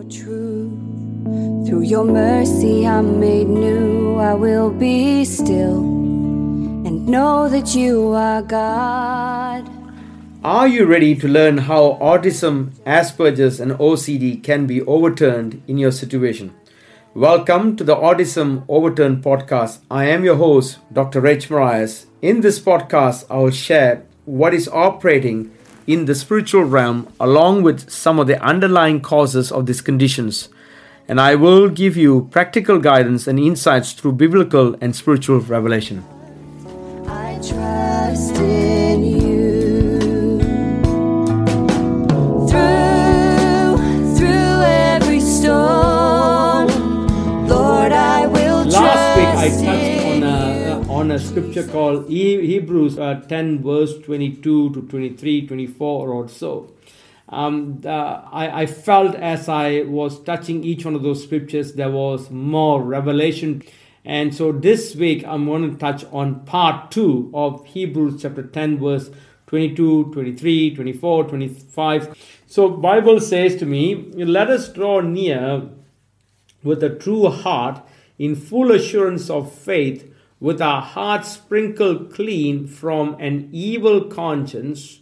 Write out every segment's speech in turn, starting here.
true. Through your mercy, I'm made new. I will be still and know that you are God. Are you ready to learn how autism, Asperger's, and OCD can be overturned in your situation? Welcome to the Autism Overturned podcast. I am your host, Dr. Reg Morais. In this podcast, I will share what is operating in the spiritual realm along with some of the underlying causes of these conditions. And I will give you practical guidance and insights through biblical and spiritual revelation. A, scripture called Hebrews uh, 10 verse 22 to 23, 24 or so. Um, the- I, I felt as I was touching each one of those scriptures, there was more revelation. And so this week I'm going to touch on part 2 of Hebrews chapter 10 verse 22, 23, 24, 25. So Bible says to me, let us draw near with a true heart in full assurance of faith with our hearts sprinkled clean from an evil conscience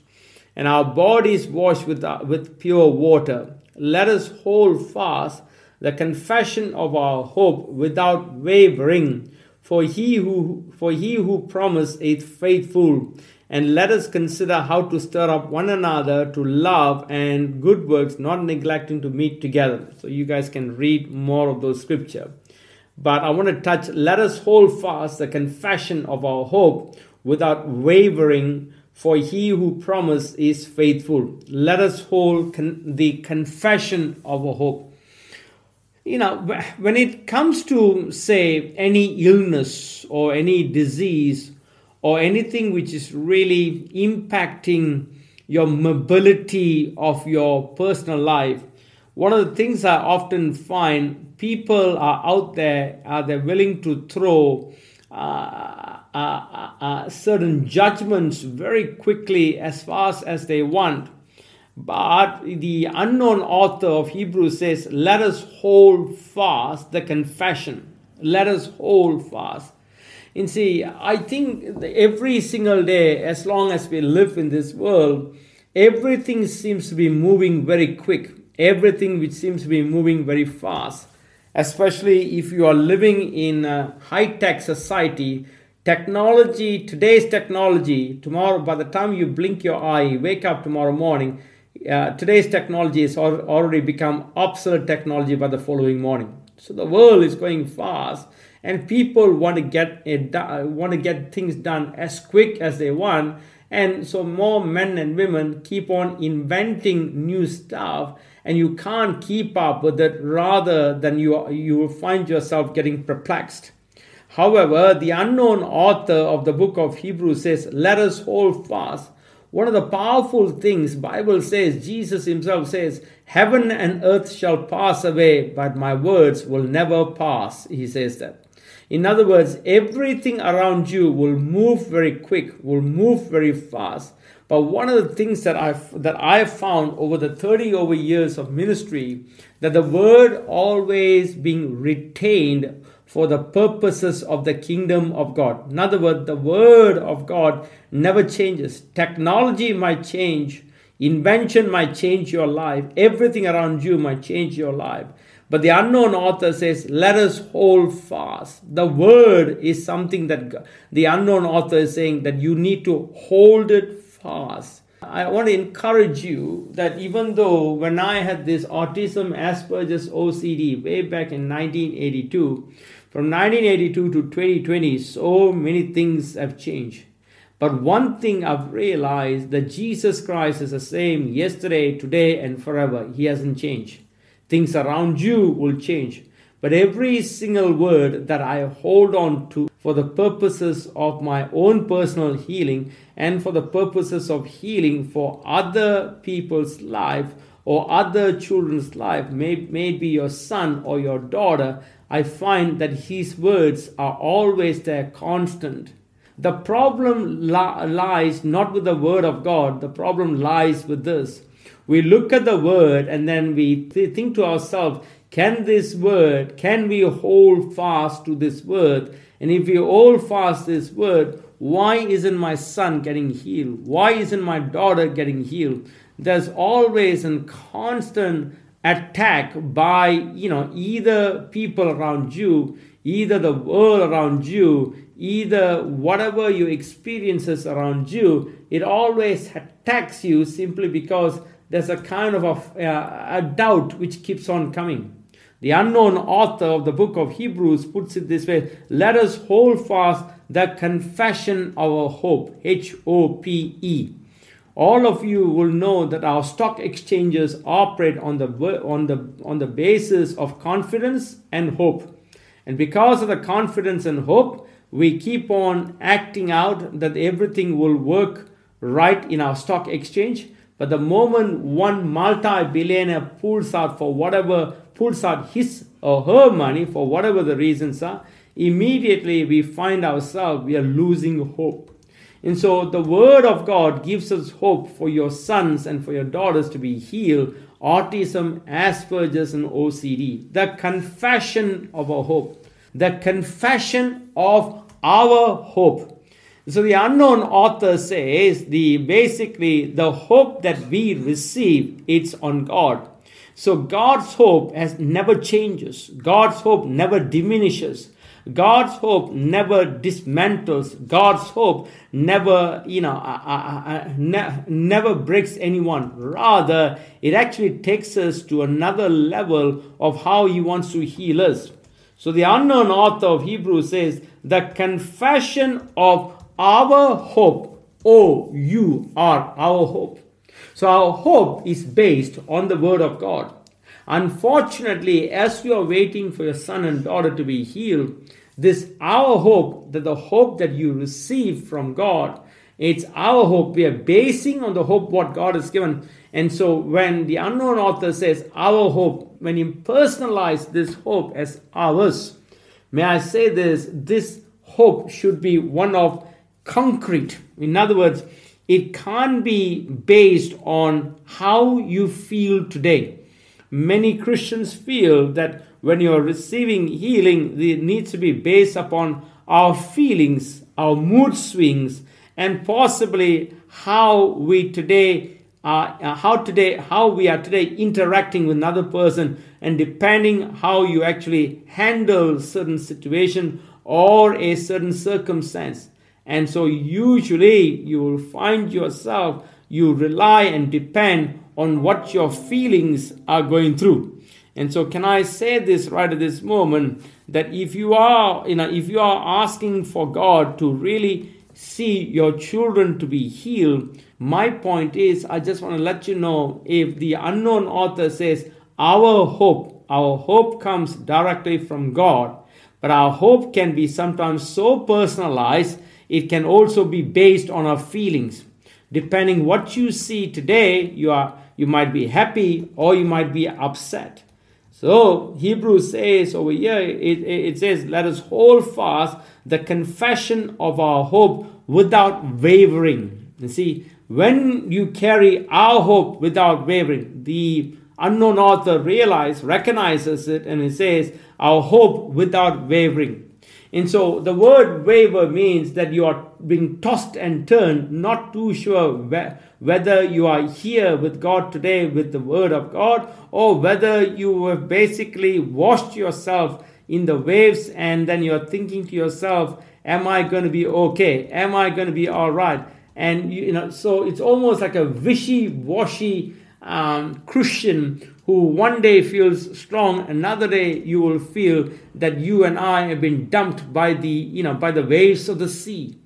and our bodies washed with, uh, with pure water let us hold fast the confession of our hope without wavering. For he who for he who promised is faithful. And let us consider how to stir up one another to love and good works not neglecting to meet together. So you guys can read more of those scripture but i want to touch let us hold fast the confession of our hope without wavering for he who promised is faithful. Let us hold con- the confession of our hope. You know when it comes to say any illness or any disease or anything which is really impacting your mobility of your personal life one of the things i often find people are out there are they willing to throw uh, uh, uh, uh, certain judgments very quickly as fast as they want but the unknown author of Hebrews says, Let us hold fast the confession. Let us hold fast. And see, I think every single day, as long as we live in this world, everything seems to be moving very quick. Everything which seems to be moving very fast. Especially if you are living in a high tech society, technology, today's technology, tomorrow, by the time you blink your eye, wake up tomorrow morning, uh, today's technology has al- already become obsolete technology by the following morning. So the world is going fast, and people want to get it want to get things done as quick as they want, and so more men and women keep on inventing new stuff, and you can't keep up with it. Rather than you you will find yourself getting perplexed. However, the unknown author of the book of Hebrews says, "Let us hold fast." One of the powerful things Bible says, Jesus himself says, "Heaven and earth shall pass away, but my words will never pass." He says that. In other words, everything around you will move very quick, will move very fast. But one of the things that I've that I've found over the 30 over years of ministry, that the word always being retained for the purposes of the kingdom of God. In other words, the word of God never changes. Technology might change, invention might change your life, everything around you might change your life. But the unknown author says, let us hold fast. The word is something that the unknown author is saying that you need to hold it fast. I want to encourage you that even though when I had this autism, Asperger's, OCD way back in 1982, from 1982 to 2020, so many things have changed. But one thing I've realized that Jesus Christ is the same yesterday, today, and forever. He hasn't changed. Things around you will change. But every single word that I hold on to for the purposes of my own personal healing and for the purposes of healing for other people's life or other children's life, may, maybe your son or your daughter, I find that his words are always there, constant. The problem li- lies not with the word of God, the problem lies with this. we look at the word and then we th- think to ourselves, can this word, can we hold fast to this word? And if we hold fast this word, why isn't my son getting healed? Why isn't my daughter getting healed? There's always a constant attack by, you know, either people around you, either the world around you, either whatever your experiences around you, it always attacks you simply because there's a kind of a, uh, a doubt which keeps on coming. The unknown author of the book of Hebrews puts it this way Let us hold fast the confession of our hope. H O P E. All of you will know that our stock exchanges operate on the, on, the, on the basis of confidence and hope. And because of the confidence and hope, we keep on acting out that everything will work right in our stock exchange. But the moment one multi billionaire pulls out for whatever, pulls out his or her money for whatever the reasons are, immediately we find ourselves, we are losing hope. And so the Word of God gives us hope for your sons and for your daughters to be healed autism, Asperger's, and OCD. The confession of our hope. The confession of our hope. So the unknown author says the basically the hope that we receive it's on God. So God's hope has never changes. God's hope never diminishes. God's hope never dismantles. God's hope never, you know, uh, uh, uh, ne- never breaks anyone. Rather, it actually takes us to another level of how He wants to heal us. So the unknown author of Hebrews says, the confession of our hope. Oh, you are our hope. So our hope is based on the Word of God. Unfortunately, as you are waiting for your son and daughter to be healed, this our hope, that the hope that you receive from God, it's our hope. We are basing on the hope what God has given. And so when the unknown author says our hope, when you personalize this hope as ours, may I say this, this hope should be one of concrete. In other words, it can't be based on how you feel today. Many Christians feel that when you are receiving healing, it needs to be based upon our feelings, our mood swings, and possibly how we today uh, how today how we are today interacting with another person and depending how you actually handle certain situation or a certain circumstance and so, usually, you will find yourself, you rely and depend on what your feelings are going through. And so, can I say this right at this moment that if you are, you know, if you are asking for God to really see your children to be healed, my point is, I just want to let you know if the unknown author says, our hope, our hope comes directly from God, but our hope can be sometimes so personalized it can also be based on our feelings. Depending what you see today, you are you might be happy or you might be upset. So Hebrews says over here, it, it says, let us hold fast the confession of our hope without wavering. You see, when you carry our hope without wavering, the unknown author realizes, recognizes it, and he says, our hope without wavering. And so the word waver means that you are being tossed and turned, not too sure whether you are here with God today with the word of God or whether you have basically washed yourself in the waves and then you're thinking to yourself, Am I going to be okay? Am I going to be all right? And you know, so it's almost like a wishy washy um, Christian who one day feels strong, another day you will feel that you and I have been dumped by the, you know, by the waves of the sea.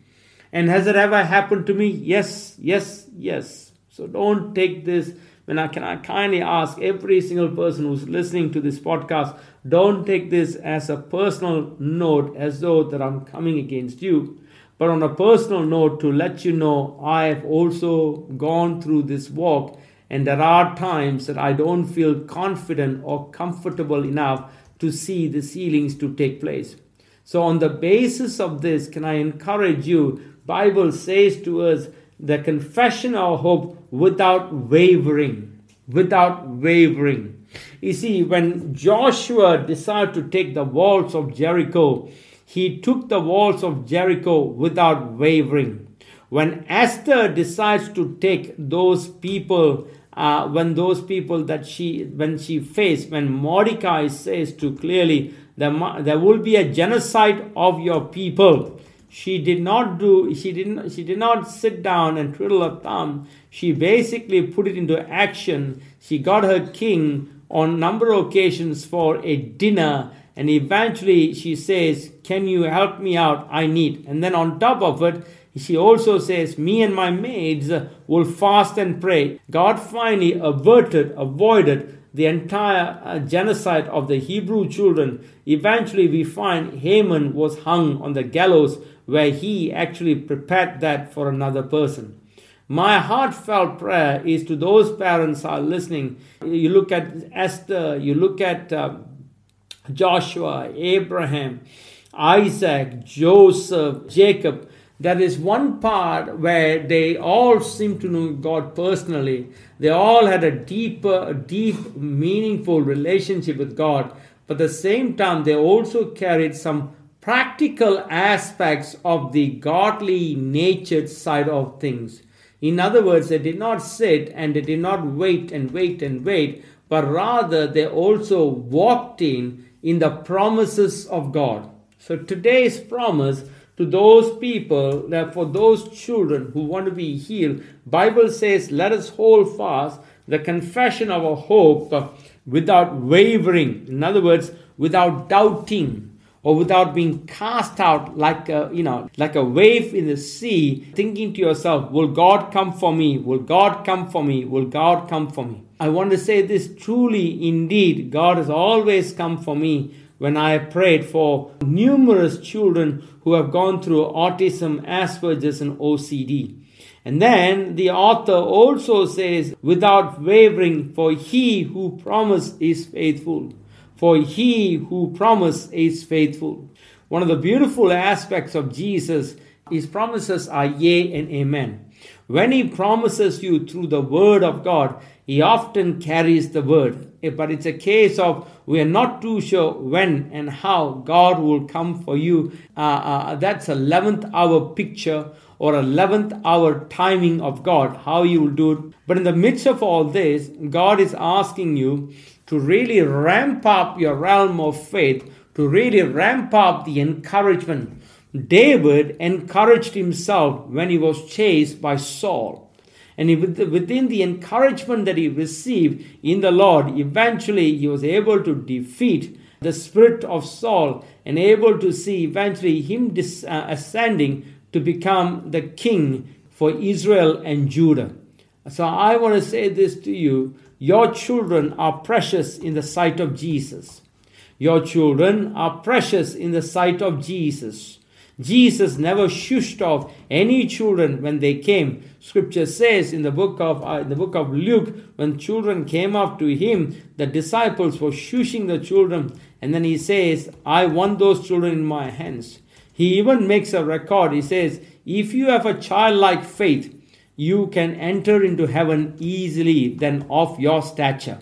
And has it ever happened to me? Yes, yes, yes. So don't take this. When I can I kindly ask every single person who's listening to this podcast, don't take this as a personal note as though that I'm coming against you. But on a personal note, to let you know, I have also gone through this walk and there are times that I don't feel confident or comfortable enough to see the healings to take place. So on the basis of this, can I encourage you? Bible says to us the confession of hope without wavering. without wavering. You see, when Joshua decided to take the walls of Jericho, he took the walls of Jericho without wavering. When Esther decides to take those people, uh, when those people that she, when she faced, when Mordecai says to clearly, there, there will be a genocide of your people. She did not do, she didn't, she did not sit down and twiddle her thumb. She basically put it into action. She got her king on number of occasions for a dinner and eventually she says can you help me out i need and then on top of it she also says me and my maids will fast and pray god finally averted avoided the entire uh, genocide of the hebrew children eventually we find haman was hung on the gallows where he actually prepared that for another person my heartfelt prayer is to those parents are listening. You look at Esther, you look at uh, Joshua, Abraham, Isaac, Joseph, Jacob. There is one part where they all seem to know God personally. They all had a deeper, deep, meaningful relationship with God. But at the same time, they also carried some practical aspects of the godly natured side of things. In other words, they did not sit and they did not wait and wait and wait, but rather they also walked in in the promises of God. So today's promise to those people that for those children who want to be healed, Bible says, let us hold fast the confession of our hope without wavering. In other words, without doubting or without being cast out like a, you know, like a wave in the sea, thinking to yourself, will God come for me? Will God come for me? Will God come for me? I want to say this truly, indeed, God has always come for me when I prayed for numerous children who have gone through autism, Asperger's, and OCD. And then the author also says, without wavering, for he who promised is faithful for he who promised is faithful. One of the beautiful aspects of Jesus, his promises are yea and amen. When he promises you through the word of God, he often carries the word. Eh, but it's a case of we are not too sure when and how God will come for you. Uh, uh, that's 11th hour picture or 11th hour timing of God, how you will do it. But in the midst of all this, God is asking you to really ramp up your realm of faith, to really ramp up the encouragement. David encouraged himself when he was chased by Saul. And within the encouragement that he received in the Lord, eventually he was able to defeat the spirit of Saul and able to see eventually him uh, ascending to become the king for Israel and Judah. So I want to say this to you your children are precious in the sight of Jesus. Your children are precious in the sight of Jesus. Jesus never shushed off any children when they came. Scripture says in the book of uh, the book of Luke, when children came up to him, the disciples were shushing the children, and then he says, "I want those children in my hands." He even makes a record. He says, "If you have a childlike faith, you can enter into heaven easily than of your stature.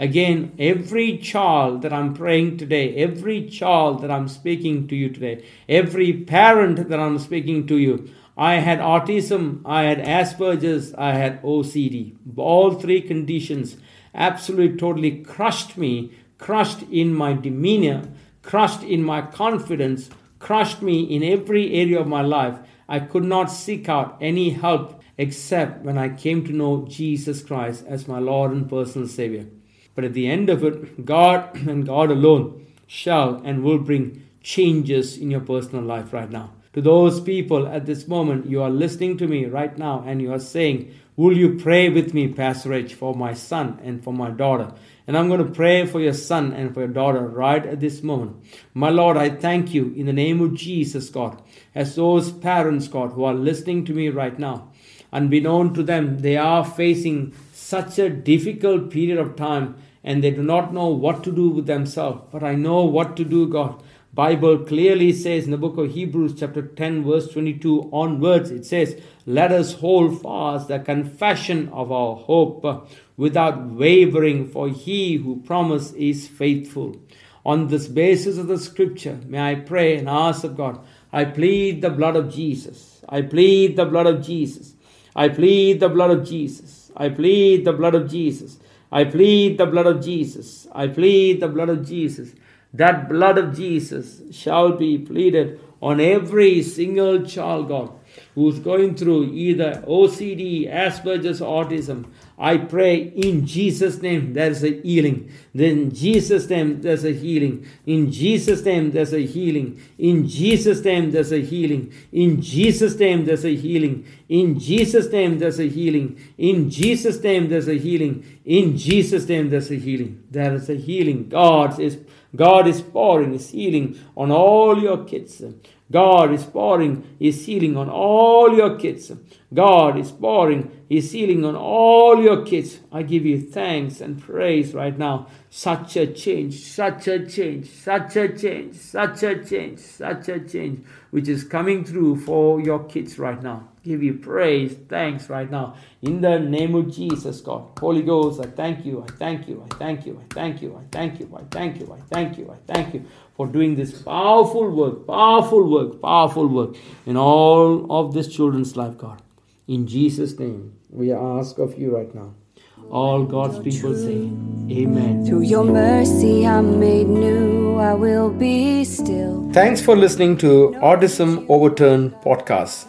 Again, every child that I'm praying today, every child that I'm speaking to you today, every parent that I'm speaking to you, I had autism, I had Asperger's, I had OCD. All three conditions absolutely totally crushed me, crushed in my demeanor, crushed in my confidence, crushed me in every area of my life. I could not seek out any help except when I came to know Jesus Christ as my Lord and personal Savior. But at the end of it, God and God alone shall and will bring changes in your personal life right now. To those people at this moment, you are listening to me right now and you are saying, Will you pray with me, Pastor H, for my son and for my daughter? And I'm going to pray for your son and for your daughter right at this moment. My Lord, I thank you in the name of Jesus, God, as those parents, God, who are listening to me right now unbeknown to them, they are facing such a difficult period of time and they do not know what to do with themselves. But I know what to do, God. Bible clearly says in the book of Hebrews chapter 10 verse 22 onwards it says let us hold fast the confession of our hope without wavering for he who promised is faithful. On this basis of the scripture may I pray and ask of God I plead the blood of Jesus. I plead the blood of Jesus. I plead the blood of Jesus. I plead the blood of Jesus I plead the blood of Jesus. I plead the blood of Jesus. That blood of Jesus shall be pleaded on every single child, God, who's going through either OCD, Asperger's, autism. I pray in Jesus' name there's a healing. In Jesus' name there's a healing. In Jesus' name there's a healing. In Jesus' name there's a healing. In Jesus' name there's a healing. In Jesus' name there's a healing. In Jesus' name there's a healing. In Jesus' name there's a healing. There is a healing. God is God is pouring His healing on all your kids. God is pouring His healing on all your kids. God is pouring His healing on all your kids. I give you thanks and praise right now. Such a change, such a change, such a change, such a change, such a change, which is coming through for your kids right now give you praise, thanks right now. In the name of Jesus, God. Holy Ghost, I thank you, I thank you, I thank you, I thank you, I thank you, I thank you, I thank you, I thank you for doing this powerful work, powerful work, powerful work in all of this children's life, God. In Jesus' name, we ask of you right now. All God's people say, Amen. Through your mercy, I'm made new. I will be still. Thanks for listening to Autism Overturned podcast.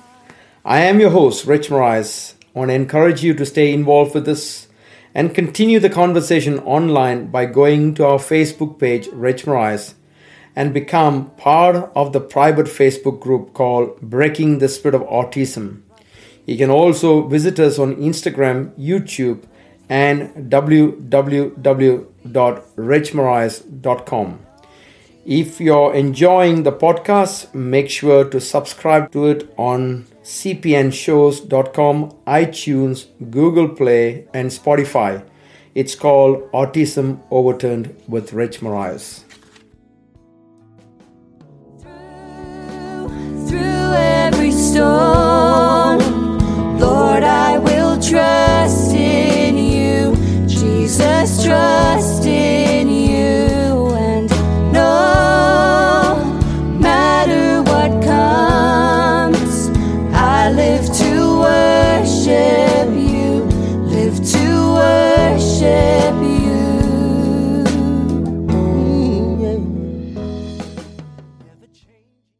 I am your host, Reg Morais. I want to encourage you to stay involved with this and continue the conversation online by going to our Facebook page, Reg Morais, and become part of the private Facebook group called Breaking the Spirit of Autism. You can also visit us on Instagram, YouTube, and www.regmorais.com. If you're enjoying the podcast, make sure to subscribe to it on cpnshows.com, iTunes, Google Play, and Spotify. It's called Autism Overturned with Reg Morais.